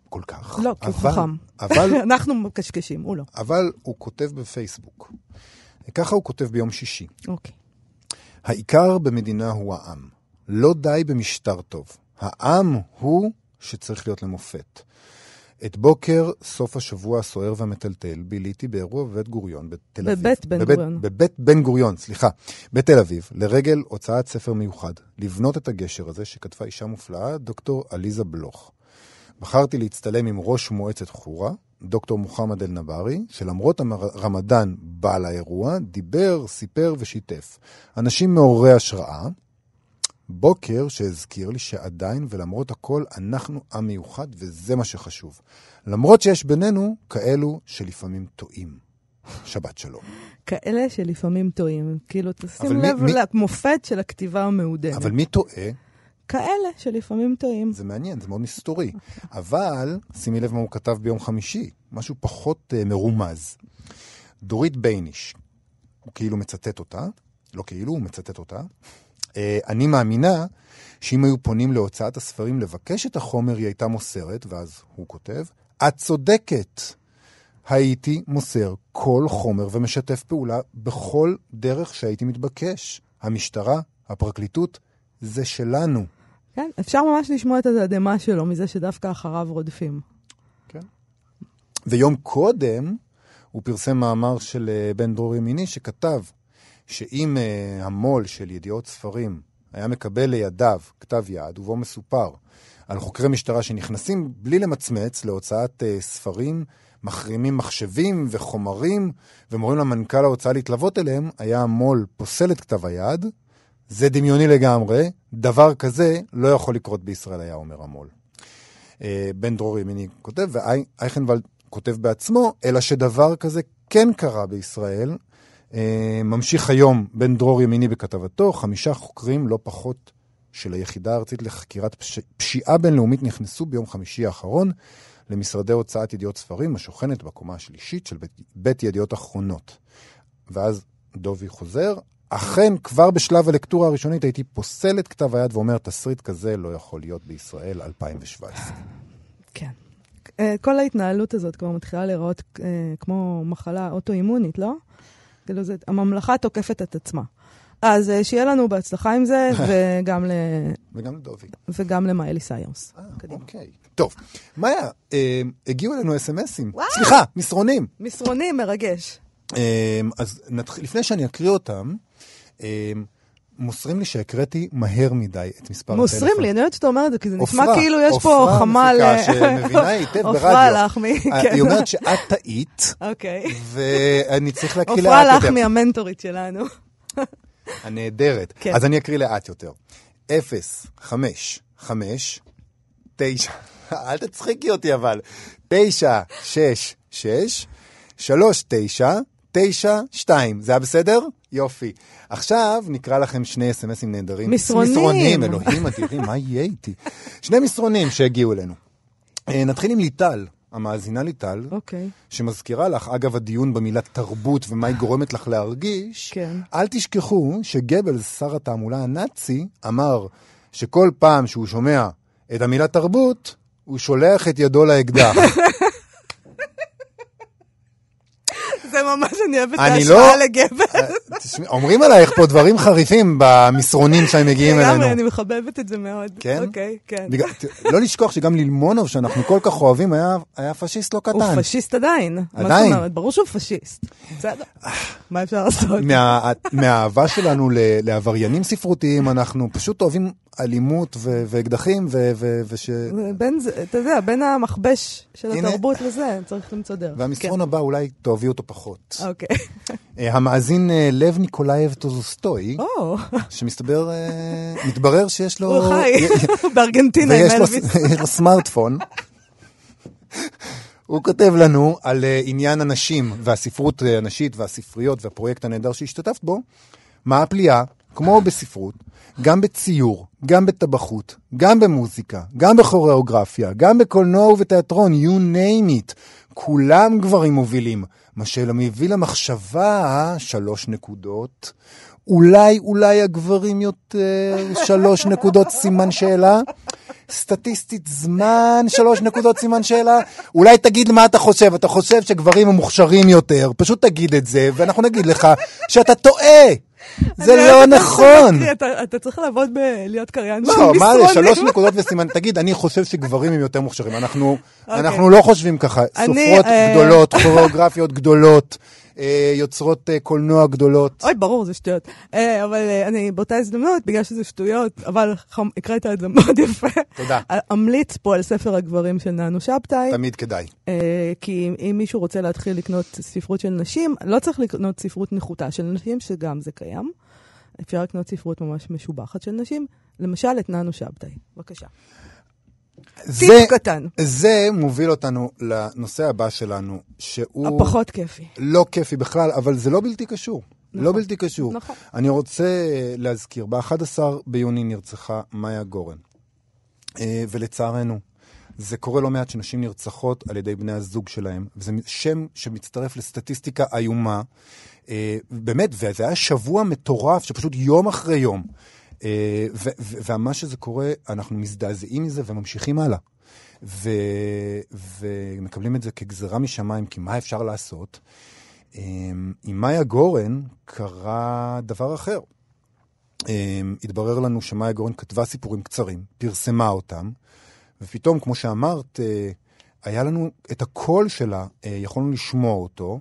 כל כך. לא, כי הוא חכם. אבל, אנחנו מקשקשים, הוא לא. אבל הוא כותב בפייסבוק. ככה הוא כותב ביום שישי. אוקיי. העיקר במדינה הוא העם. לא די במשטר טוב. העם הוא שצריך להיות למופת. את בוקר סוף השבוע הסוער והמטלטל ביליתי באירוע בבית גוריון בתל אביב. בבית בן בבית, גוריון. בבית בן גוריון, סליחה. בתל אביב, לרגל הוצאת ספר מיוחד, לבנות את הגשר הזה שכתבה אישה מופלאה, דוקטור עליזה בלוך. בחרתי להצטלם עם ראש מועצת חורה, דוקטור מוחמד אל-נבארי, שלמרות הרמדאן בא לאירוע, דיבר, סיפר ושיתף. אנשים מעוררי השראה, בוקר שהזכיר לי שעדיין ולמרות הכל אנחנו עם מיוחד וזה מה שחשוב. למרות שיש בינינו כאלו שלפעמים טועים. שבת שלום. כאלה שלפעמים טועים. כאילו, תשים לב מי- למופת של הכתיבה המעודנת. אבל מי טועה? כאלה שלפעמים טועים. זה מעניין, זה מאוד מסתורי. אבל, שימי לב מה הוא כתב ביום חמישי, משהו פחות uh, מרומז. דורית בייניש, הוא כאילו מצטט אותה, לא כאילו, הוא מצטט אותה. Uh, אני מאמינה שאם היו פונים להוצאת הספרים לבקש את החומר, היא הייתה מוסרת, ואז הוא כותב, את צודקת. הייתי מוסר כל חומר ומשתף פעולה בכל דרך שהייתי מתבקש. המשטרה, הפרקליטות, זה שלנו. כן, אפשר ממש לשמוע את התדהמה שלו מזה שדווקא אחריו רודפים. ויום קודם הוא פרסם מאמר של אה, בן דרור ימיני שכתב שאם uh, המו"ל של ידיעות ספרים היה מקבל לידיו כתב יד, ובו מסופר על חוקרי משטרה שנכנסים בלי למצמץ להוצאת uh, ספרים, מחרימים מחשבים וחומרים, ומורים למנכ"ל ההוצאה להתלוות אליהם, היה המו"ל פוסל את כתב היד. זה דמיוני לגמרי, דבר כזה לא יכול לקרות בישראל, היה אומר המו"ל. Uh, בן דרור ימיני כותב, ואייכנוולד כותב בעצמו, אלא שדבר כזה כן קרה בישראל. אה, ממשיך היום בן דרור ימיני בכתבתו, חמישה חוקרים, לא פחות, של היחידה הארצית לחקירת פש... פשיעה בינלאומית נכנסו ביום חמישי האחרון למשרדי הוצאת ידיעות ספרים, השוכנת בקומה השלישית של בית, בית ידיעות אחרונות. ואז דובי חוזר, אכן, כבר בשלב הלקטורה הראשונית הייתי פוסל את כתב היד ואומר, תסריט כזה לא יכול להיות בישראל 2017. כן. אה, כל ההתנהלות הזאת כבר מתחילה להיראות אה, כמו מחלה אוטואימונית, לא? כאילו, הממלכה תוקפת את עצמה. אז אה, שיהיה לנו בהצלחה עם זה, וגם ל... וגם לדובי. וגם למאלי סייונס. אה, אוקיי. טוב, מאיה, אה, הגיעו אלינו אס.אם.אסים. סליחה, מסרונים. מסרונים, מרגש. אה, אז נתחיל, לפני שאני אקריא אותם, מוסרים לי שהקראתי מהר מדי את מספר הטלפון. מוסרים לי, אני יודעת שאתה אומר את זה, כי זה נשמע עופרה, כאילו יש פה עופרה חמ"ל... מפיקה שמבינה היטב ברדיו. עופרה לחמי, אה, כן. היא אומרת שאת טעית, אוקיי. ואני צריך להקריא עופרה לאט יותר. לחמי המנטורית שלנו. הנהדרת. כן. אז אני אקריא לאט יותר. 0, 5, 5, 9, אל תצחיקי אותי אבל. 9, 6, 6, 3, 9, 9, 2. זה היה בסדר? יופי. עכשיו נקרא לכם שני אס.אם.אסים נהדרים. מסרונים. מסרונים, אלוהים אדירים, מה יהיה איתי? שני מסרונים שהגיעו אלינו. אה, נתחיל עם ליטל, המאזינה ליטל, אוקיי. שמזכירה לך, אגב הדיון במילה תרבות ומה היא גורמת לך להרגיש, כן. אל תשכחו שגבלס, שר התעמולה הנאצי, אמר שכל פעם שהוא שומע את המילה תרבות, הוא שולח את ידו לאקדח. זה ממש, אני אוהבת את ההשוואה לא- לגבר. תשמעי, אומרים עלייך פה דברים חריפים במסרונים שהם מגיעים לגמרי, אלינו. אני מחבבת את זה מאוד. כן? אוקיי, כן. בגלל- ת- לא לשכוח שגם לילמונוב, שאנחנו כל כך אוהבים, היה- היה פשיסט לא הוא קטן. פשיסט עדיין. עדיין. אומרת? ברור שהוא פשיסט. בסדר. מה אפשר לעשות? מה- מהאהבה שלנו לעבריינים ספרותיים, אנחנו פשוט אוהבים אלימות ו- ואקדחים, ו- ו- וש... בין זה, אתה יודע, בין המכבש של הנה. התרבות לזה, צריך למצוא דרך. והמסרון הבא אולי תאהבי אותו פחות. כן. אוקיי. אה, המאזין אה, לב ניקולאייביץ' טולסטוי, או, שמסתבר, אה, מתברר שיש לו... הוא חי בארגנטינה עם ויש לו- אלוויס. יש לו סמארטפון. הוא כותב לנו על עניין הנשים והספרות הנשית והספריות והפרויקט הנהדר שהשתתפת בו. מה הפליאה? כמו בספרות, גם בציור, גם בטבחות, גם במוזיקה, גם בכוריאוגרפיה, גם בקולנוע ובתיאטרון, you name it. כולם גברים מובילים. מה שמביא למחשבה, שלוש נקודות. אולי, אולי הגברים יותר, שלוש נקודות סימן שאלה. סטטיסטית זמן, שלוש נקודות סימן שאלה. אולי תגיד מה אתה חושב, אתה חושב שגברים הם מוכשרים יותר, פשוט תגיד את זה, ואנחנו נגיד לך שאתה טועה. זה לא נכון. אתה- צריך לעבוד בלהיות קריין של לא, מה זה, מסרונים. שלוש נקודות וסימן, תגיד, אני חושב שגברים הם יותר מוכשרים. אנחנו. אנחנו לא חושבים ככה. סופרות אה, גדולות, כוריאוגרפיות גדולות, אה, יוצרות אה, קולנוע גדולות. אוי, ברור, זה שטויות. אבל אני באותה הזדמנות, בגלל שזה שטויות, אבל הקראת את זה מאוד יפה. תודה. אמליץ פה על ספר הגברים של ננו שבתאי, תמיד כדאי. כי אם- אם מישהו רוצה להתחיל לקנות ספרות של נשים, לא צריך לקנות ספרות נחותה של נשים, שגם זה קיים. אפשר לקנות ספרות ממש משובחת של נשים, למשל את ננו שבתאי. בבקשה. זה- טיפ קטן, זה מוביל אותנו לנושא הבא שלנו, שהוא הפחות כיפי. לא כיפי בכלל, אבל זה לא בלתי קשור. נכון. לא בלתי קשור. נכון. אני רוצה אה, להזכיר, ב-11 ביוני נרצחה מאיה גורן. אה, ולצערנו, זה קורה לא מעט שנשים נרצחות על ידי בני הזוג שלהם, וזה שם שמצטרף לסטטיסטיקה איומה. אה, באמת, וזה היה שבוע מטורף, שפשוט יום אחרי יום. אה, ומה שזה קורה, אנחנו מזדעזעים מזה וממשיכים הלאה. ו, ומקבלים את זה כגזרה משמיים, כי מה אפשר לעשות? עם מאיה גורן קרה דבר אחר. התברר לנו שמאיה גורן כתבה סיפורים קצרים, פרסמה אותם, ופתאום, כמו שאמרת, אה, היה לנו את הקול שלה, אה, יכולנו לשמוע אותו,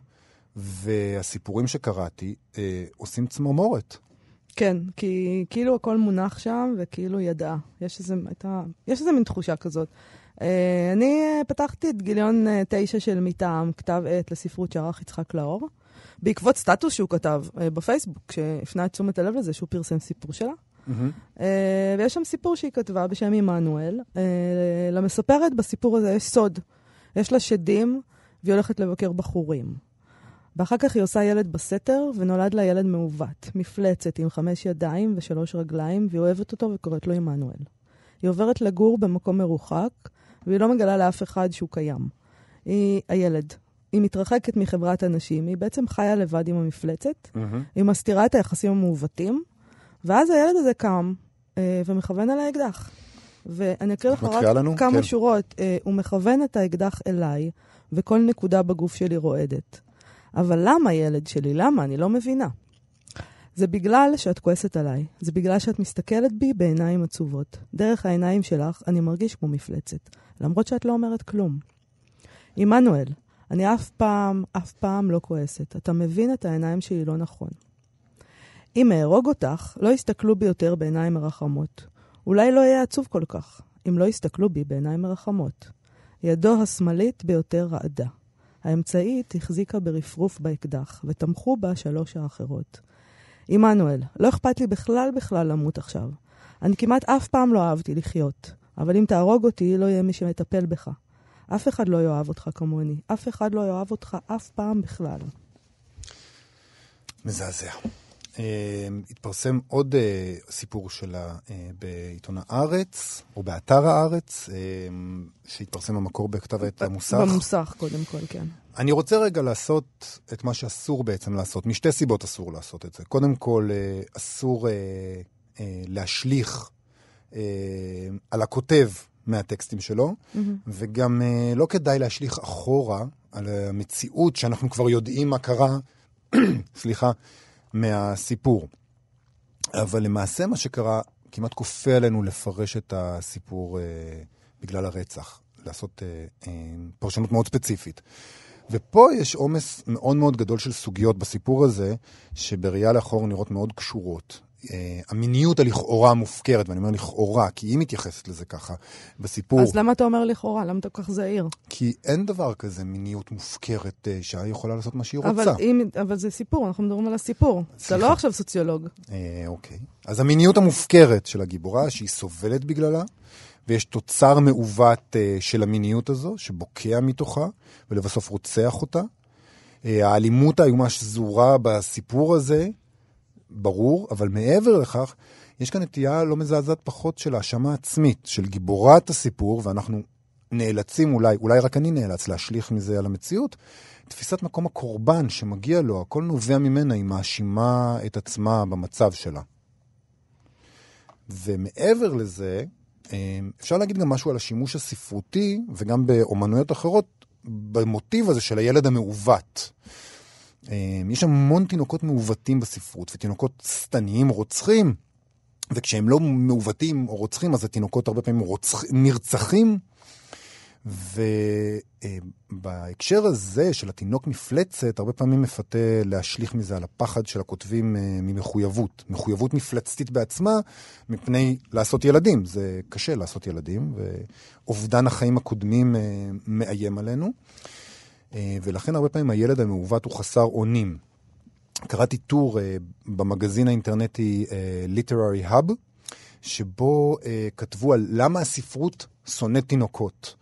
והסיפורים שקראתי אה, עושים צמרמורת. כן, כי כאילו הכל מונח שם, וכאילו ידעה. יש איזה, הייתה, יש איזה מין תחושה כזאת. אני פתחתי את גיליון תשע של מטעם, כתב עת לספרות שערך יצחק לאור, בעקבות סטטוס שהוא כתב בפייסבוק, שהפנה את תשומת הלב לזה שהוא פרסם סיפור שלה. Mm-hmm. ויש שם סיפור שהיא כתבה בשם עמנואל. Uh, למספרת בסיפור הזה יש סוד. יש לה שדים, והיא הולכת לבקר בחורים. ואחר כך היא עושה ילד בסתר, ונולד לה ילד מעוות. מפלצת עם חמש ידיים ושלוש רגליים, והיא אוהבת אותו וקוראת לו עמנואל. היא עוברת לגור במקום מרוחק, והיא לא מגלה לאף אחד שהוא קיים. היא הילד. היא מתרחקת מחברת הנשים, היא בעצם חיה לבד עם המפלצת, mm-hmm. היא מסתירה את היחסים המעוותים, ואז הילד הזה קם אה, ומכוון על האקדח. ואני אקריא לך רק לנו? כמה כן. שורות. אה, הוא מכוון את האקדח אליי, וכל נקודה בגוף שלי רועדת. אבל למה, ילד שלי? למה? אני לא מבינה. זה בגלל שאת כועסת עליי. זה בגלל שאת מסתכלת בי בעיניים עצובות. דרך העיניים שלך אני מרגיש כמו מפלצת, למרות שאת לא אומרת כלום. עמנואל, אני אף פעם, אף פעם לא כועסת. אתה מבין את העיניים שלי לא נכון. אם אהרוג אותך, לא יסתכלו בי יותר בעיניים מרחמות. אולי לא אהיה עצוב כל כך, אם לא יסתכלו בי בעיניים מרחמות. ידו השמאלית ביותר רעדה. האמצעית החזיקה ברפרוף באקדח, ותמכו בה שלוש האחרות. עמנואל, לא אכפת לי בכלל בכלל למות עכשיו. אני כמעט אף פעם לא אהבתי לחיות, אבל אם תהרוג אותי, לא יהיה מי שמטפל בך. אף אחד לא יאהב אותך כמוני. אף אחד לא יאהב אותך אף פעם בכלל. מזעזע. אה, התפרסם עוד אה, סיפור שלה אה, בעיתון הארץ, או באתר הארץ, שהתפרסם במקור בכתב עת המוסך. במוסך, קודם כל, כן. אני רוצה רגע לעשות את מה שאסור בעצם לעשות. משתי סיבות אסור לעשות את זה. קודם כל, אסור להשליך על הכותב מהטקסטים שלו, mm-hmm. וגם לא כדאי להשליך אחורה על המציאות שאנחנו כבר יודעים מה קרה, סליחה, מהסיפור. אבל למעשה מה שקרה כמעט כופה עלינו לפרש את הסיפור אה, בגלל הרצח, לעשות אה, אה, פרשנות מאוד ספציפית. ופה יש עומס מאוד מאוד גדול של סוגיות בסיפור הזה, שבראייה לאחור נראות מאוד קשורות. Uh, המיניות הלכאורה המופקרת, ואני אומר לכאורה, כי היא מתייחסת לזה ככה בסיפור. אז למה אתה אומר לכאורה? למה אתה כל כך זהיר? כי אין דבר כזה מיניות מופקרת uh, שהיא יכולה לעשות מה שהיא אבל רוצה. אם, אבל זה סיפור, אנחנו מדברים על הסיפור. סליחה. אתה לא עכשיו סוציולוג. Uh, אוקיי. אז המיניות המופקרת של הגיבורה, שהיא סובלת בגללה, ויש תוצר מעוות uh, של המיניות הזו, שבוקע מתוכה, ולבסוף רוצח אותה. Uh, האלימות האיומה שזורה בסיפור הזה, ברור, אבל מעבר לכך, יש כאן נטייה לא מזעזעת פחות של האשמה עצמית, של גיבורת הסיפור, ואנחנו נאלצים אולי, אולי רק אני נאלץ להשליך מזה על המציאות, תפיסת מקום הקורבן שמגיע לו, הכל נובע ממנה, היא מאשימה את עצמה במצב שלה. ומעבר לזה, אה, אפשר להגיד גם משהו על השימוש הספרותי, וגם באומנויות אחרות, במוטיב הזה של הילד המעוות. אמ, יש המון תינוקות מעוותים בספרות, ותינוקות שטניים רוצחים, וכשהם לא מעוותים או רוצחים, אז התינוקות הרבה פעמים רוצח, נרצחים. ובהקשר הזה של התינוק מפלצת, הרבה פעמים מפתה להשליך מזה על הפחד של הכותבים אה, ממחויבות. מחויבות מפלצתית בעצמה, מפני לעשות ילדים. זה קשה לעשות ילדים, ואובדן החיים הקודמים אה, מאיים עלינו. אה, ולכן הרבה פעמים הילד המעוות הוא חסר אונים. קראתי טור אה, במגזין האינטרנטי אה, Literary Hub, שבו כתבו על למה הספרות שונאת תינוקות.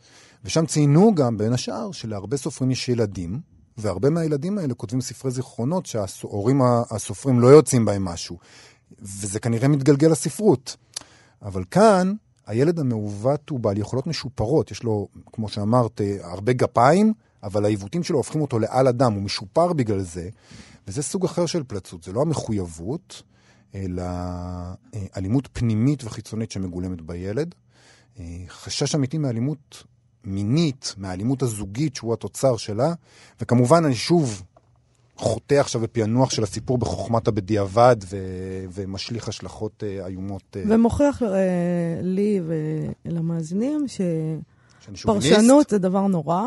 ושם ציינו גם, בין השאר, שלהרבה סופרים יש ילדים, והרבה מהילדים האלה כותבים ספרי זיכרונות שההורים הסופרים לא יוצאים בהם משהו. וזה כנראה מתגלגל לספרות. אבל כאן, הילד המעוות הוא בעל יכולות משופרות. יש לו, כמו שאמרת, הרבה גפיים, אבל העיוותים שלו הופכים אותו לעל אדם, הוא משופר בגלל זה, וזה סוג אחר של פלצות, זה לא המחויבות, אלא אה, אלימות פנימית וחיצונית שמגולמת בילד. אה, חשש אמיתי מאלימות מינית, מהאלימות הזוגית שהוא התוצר שלה, וכמובן אני שוב חוטא עכשיו בפענוח של הסיפור בחוכמת הבדיעבד ו- ומשליך השלכות אה, איומות. ומוכיח לי ולמאזינים שאני שוביניסט. שפרשנות זה דבר נורא,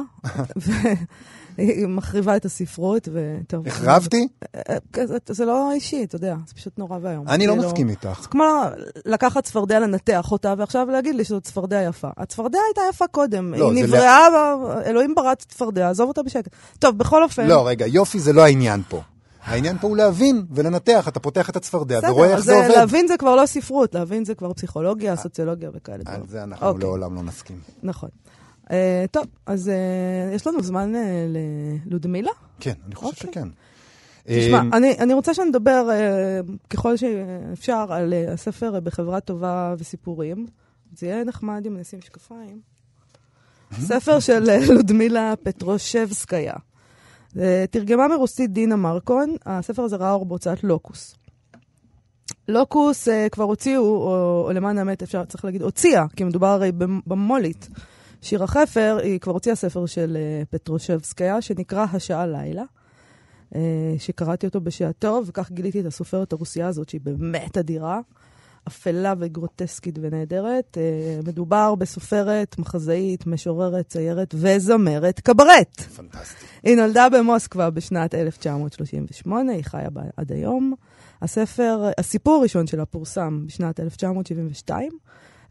והיא מחריבה את הספרות, וטוב. החרבתי? אה, אה, זה- זה לא אישי, אתה יודע, זה פשוט נורא ואיום. אני לא כאילו, מסכים איתך. זה כמו לקחת צפרדע, לנתח אותה, ועכשיו להגיד לי שזאת צפרדע יפה. הצפרדע הייתה יפה קודם, לא, היא זה נבראה, אלוהים ברא צפרדע, עזוב אותה בשקט. טוב, בכל אופן... לא, רגע, יופי זה לא העניין פה. העניין פה הוא להבין ולנתח. אתה פותח את הצפרדע ורואה איך אז זה עובד. להבין זה כבר לא ספרות, להבין זה כבר פסיכולוגיה, סוציולוגיה וכאלה על דברים. זה אנחנו אוקיי. לעולם לא נסכים. נכון. אה, טוב, אז אה, יש לנו זמן אה, ללודמילה? כן, אני חושב אוקיי. שכן. תשמע, אה, אני, אני רוצה שנדבר אה, ככל שאפשר על אה, הספר אה, בחברה טובה וסיפורים. זה יהיה נחמד אם נשים משקפיים. ספר של אה, לודמילה פטרושבסקיה. אה, תרגמה מרוסית דינה מרקון, הספר הזה ראה אור בהוצאת לוקוס. לוקוס אה, כבר הוציאו, או, או למען האמת אפשר, צריך להגיד, הוציאה, כי מדובר הרי במ- במולית. שירה חפר, היא כבר הוציאה ספר של אה, פטרושבסקיה, שנקרא השעה לילה. אה, שקראתי אותו בשעתו, וכך גיליתי את הסופרת הרוסייה הזאת, שהיא באמת אדירה, אפלה וגרוטסקית ונהדרת. אה, מדובר בסופרת, מחזאית, משוררת, ציירת וזמרת קברט. פנטסטי. היא נולדה במוסקבה בשנת 1938, היא חיה בה עד היום. הספר, הסיפור הראשון שלה פורסם בשנת 1972.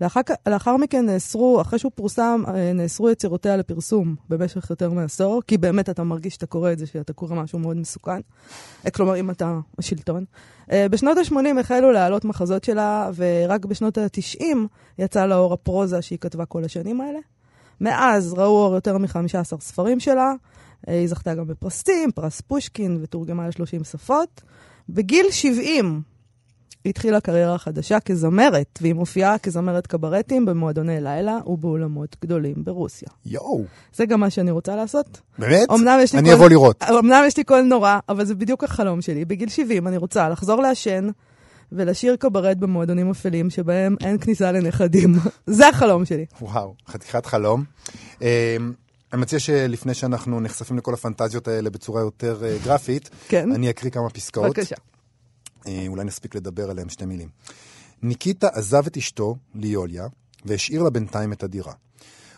לאחר, לאחר מכן נאסרו, אחרי שהוא פורסם, אה, נאסרו יצירותיה לפרסום במשך יותר מעשור, כי באמת אתה מרגיש שאתה קורא את זה, שאתה קורא משהו מאוד מסוכן. אה, כלומר, אם אתה השלטון. אה, בשנות ה-80 החלו להעלות מחזות שלה, ורק בשנות ה-90 יצא לאור הפרוזה שהיא כתבה כל השנים האלה. מאז ראו אור יותר מ-15 ספרים שלה. היא זכתה גם בפרסים, פרס פושקין, ותורגמה ל-30 שפות. בגיל 70 היא התחילה קריירה חדשה כזמרת, והיא מופיעה כזמרת קברטים במועדוני לילה ובאולמות גדולים ברוסיה. יואו, זה גם מה שאני רוצה לעשות. באמת? אני קול- אבוא לראות. אמנם יש לי קול נורא, אבל זה בדיוק החלום שלי. בגיל 70 אני רוצה לחזור לעשן ולשיר קברט במועדונים אפלים שבהם אין כניסה לנכדים. זה החלום שלי. וואו, חתיכת חלום. אה, אני מציע שלפני שאנחנו נחשפים לכל הפנטזיות האלה בצורה יותר אה, גרפית, כן. אני אקריא כמה פסקאות. בבקשה. אה, אולי נספיק לדבר עליהם שתי מילים. ניקיטה עזב את אשתו, ליוליה, והשאיר לה בינתיים את הדירה.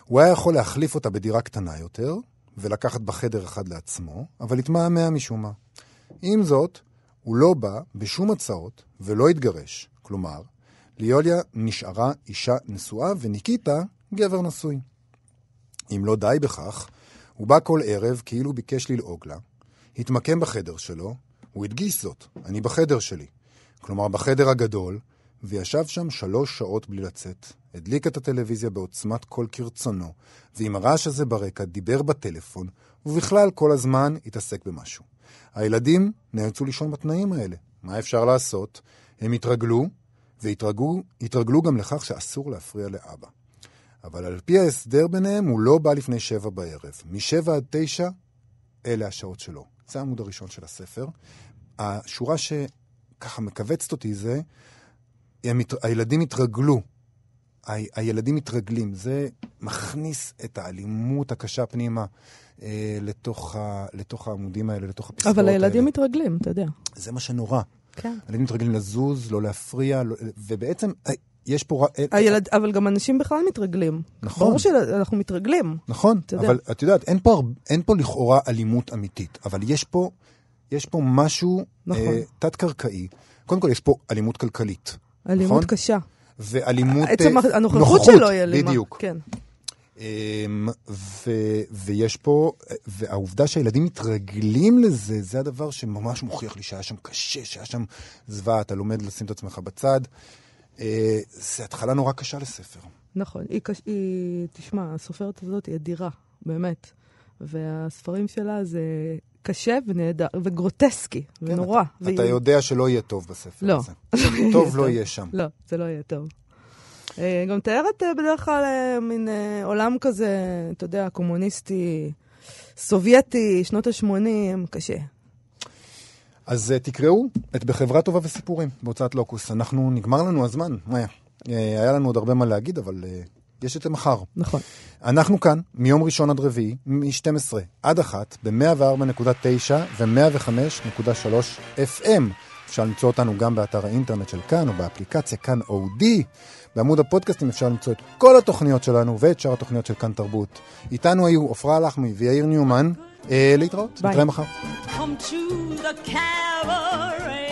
הוא היה יכול להחליף אותה בדירה קטנה יותר, ולקחת בה חדר אחד לעצמו, אבל התמהמה משום מה. עם זאת, הוא לא בא בשום הצעות ולא התגרש. כלומר, ליוליה נשארה אישה נשואה וניקיטה גבר נשוי. אם לא די בכך, הוא בא כל ערב כאילו ביקש ללעוג לה, התמקם בחדר שלו, הוא הדגיש זאת, אני בחדר שלי. כלומר, בחדר הגדול, וישב שם שלוש שעות בלי לצאת. הדליק את הטלוויזיה בעוצמת קול כרצונו, ועם הרעש הזה ברקע דיבר בטלפון, ובכלל כל הזמן התעסק במשהו. הילדים נאלצו לישון בתנאים האלה. מה אפשר לעשות? הם התרגלו, והתרגלו התרגלו גם לכך שאסור להפריע לאבא. אבל על פי ההסדר ביניהם, הוא לא בא לפני שבע בערב. משבע עד תשע, אלה השעות שלו. זה העמוד הראשון של הספר. השורה שככה מכווצת אותי זה, הילדים התרגלו. ה- הילדים מתרגלים. זה מכניס את האלימות הקשה פנימה אה, לתוך, ה, לתוך העמודים האלה, לתוך הפסקאות אבל האלה. הילדים מתרגלים, אתה יודע. זה מה שנורא. כן. הילדים מתרגלים לזוז, לא להפריע, לא, ובעצם אה, יש פה... ר- אה, הילד, אבל גם אנשים בכלל מתרגלים. נכון. ברור שאנחנו מתרגלים. נכון, אתה יודע. אבל את יודעת, אין פה, אין פה לכאורה אלימות אמיתית, אבל יש פה, יש פה משהו נכון. אה, תת-קרקעי. קודם כל, יש פה אלימות כלכלית, אלימות נכון? קשה. ואלימות... עצם אה, הנוכחות שלו היא אלימה. בדיוק. כן. אמ, ו, ויש פה, והעובדה שהילדים מתרגלים לזה, זה הדבר שממש מוכיח לי שהיה שם קשה, שהיה שם זוועה, אתה לומד לשים את עצמך בצד. אה, זה התחלה נורא קשה לספר. נכון. היא, קש... היא, תשמע, הסופרת הזאת היא אדירה, באמת. והספרים שלה זה קשה ונהדר, וגרוטסקי, כן, ונורא. אתה, והיא- אתה יודע שלא יהיה טוב בספר לא. הזה. לא יהיה טוב. לא יהיה שם. לא, זה לא יהיה טוב. אה, גם מתארת אה, בדרך כלל מין עולם כזה, אתה יודע, קומוניסטי, סובייטי, שנות ה-80, קשה. אז uh, תקראו את בחברה טובה וסיפורים בהוצאת לוקוס. אנחנו, נגמר לנו הזמן, מאיה. Uh, היה לנו עוד הרבה מה להגיד, אבל uh, יש את המחר. נכון. אנחנו כאן מיום ראשון עד רביעי, מ-12 עד 1, ב-104.9 ו-105.3 FM. אפשר למצוא אותנו גם באתר האינטרנט של כאן או באפליקציה כאן אודי. בעמוד הפודקאסטים אפשר למצוא את כל התוכניות שלנו ואת שאר התוכניות של כאן תרבות. איתנו היו עפרה לחמי ויאיר ניומן. אה, להתראות, ביי. נתראה מחר. Come to the cabaret.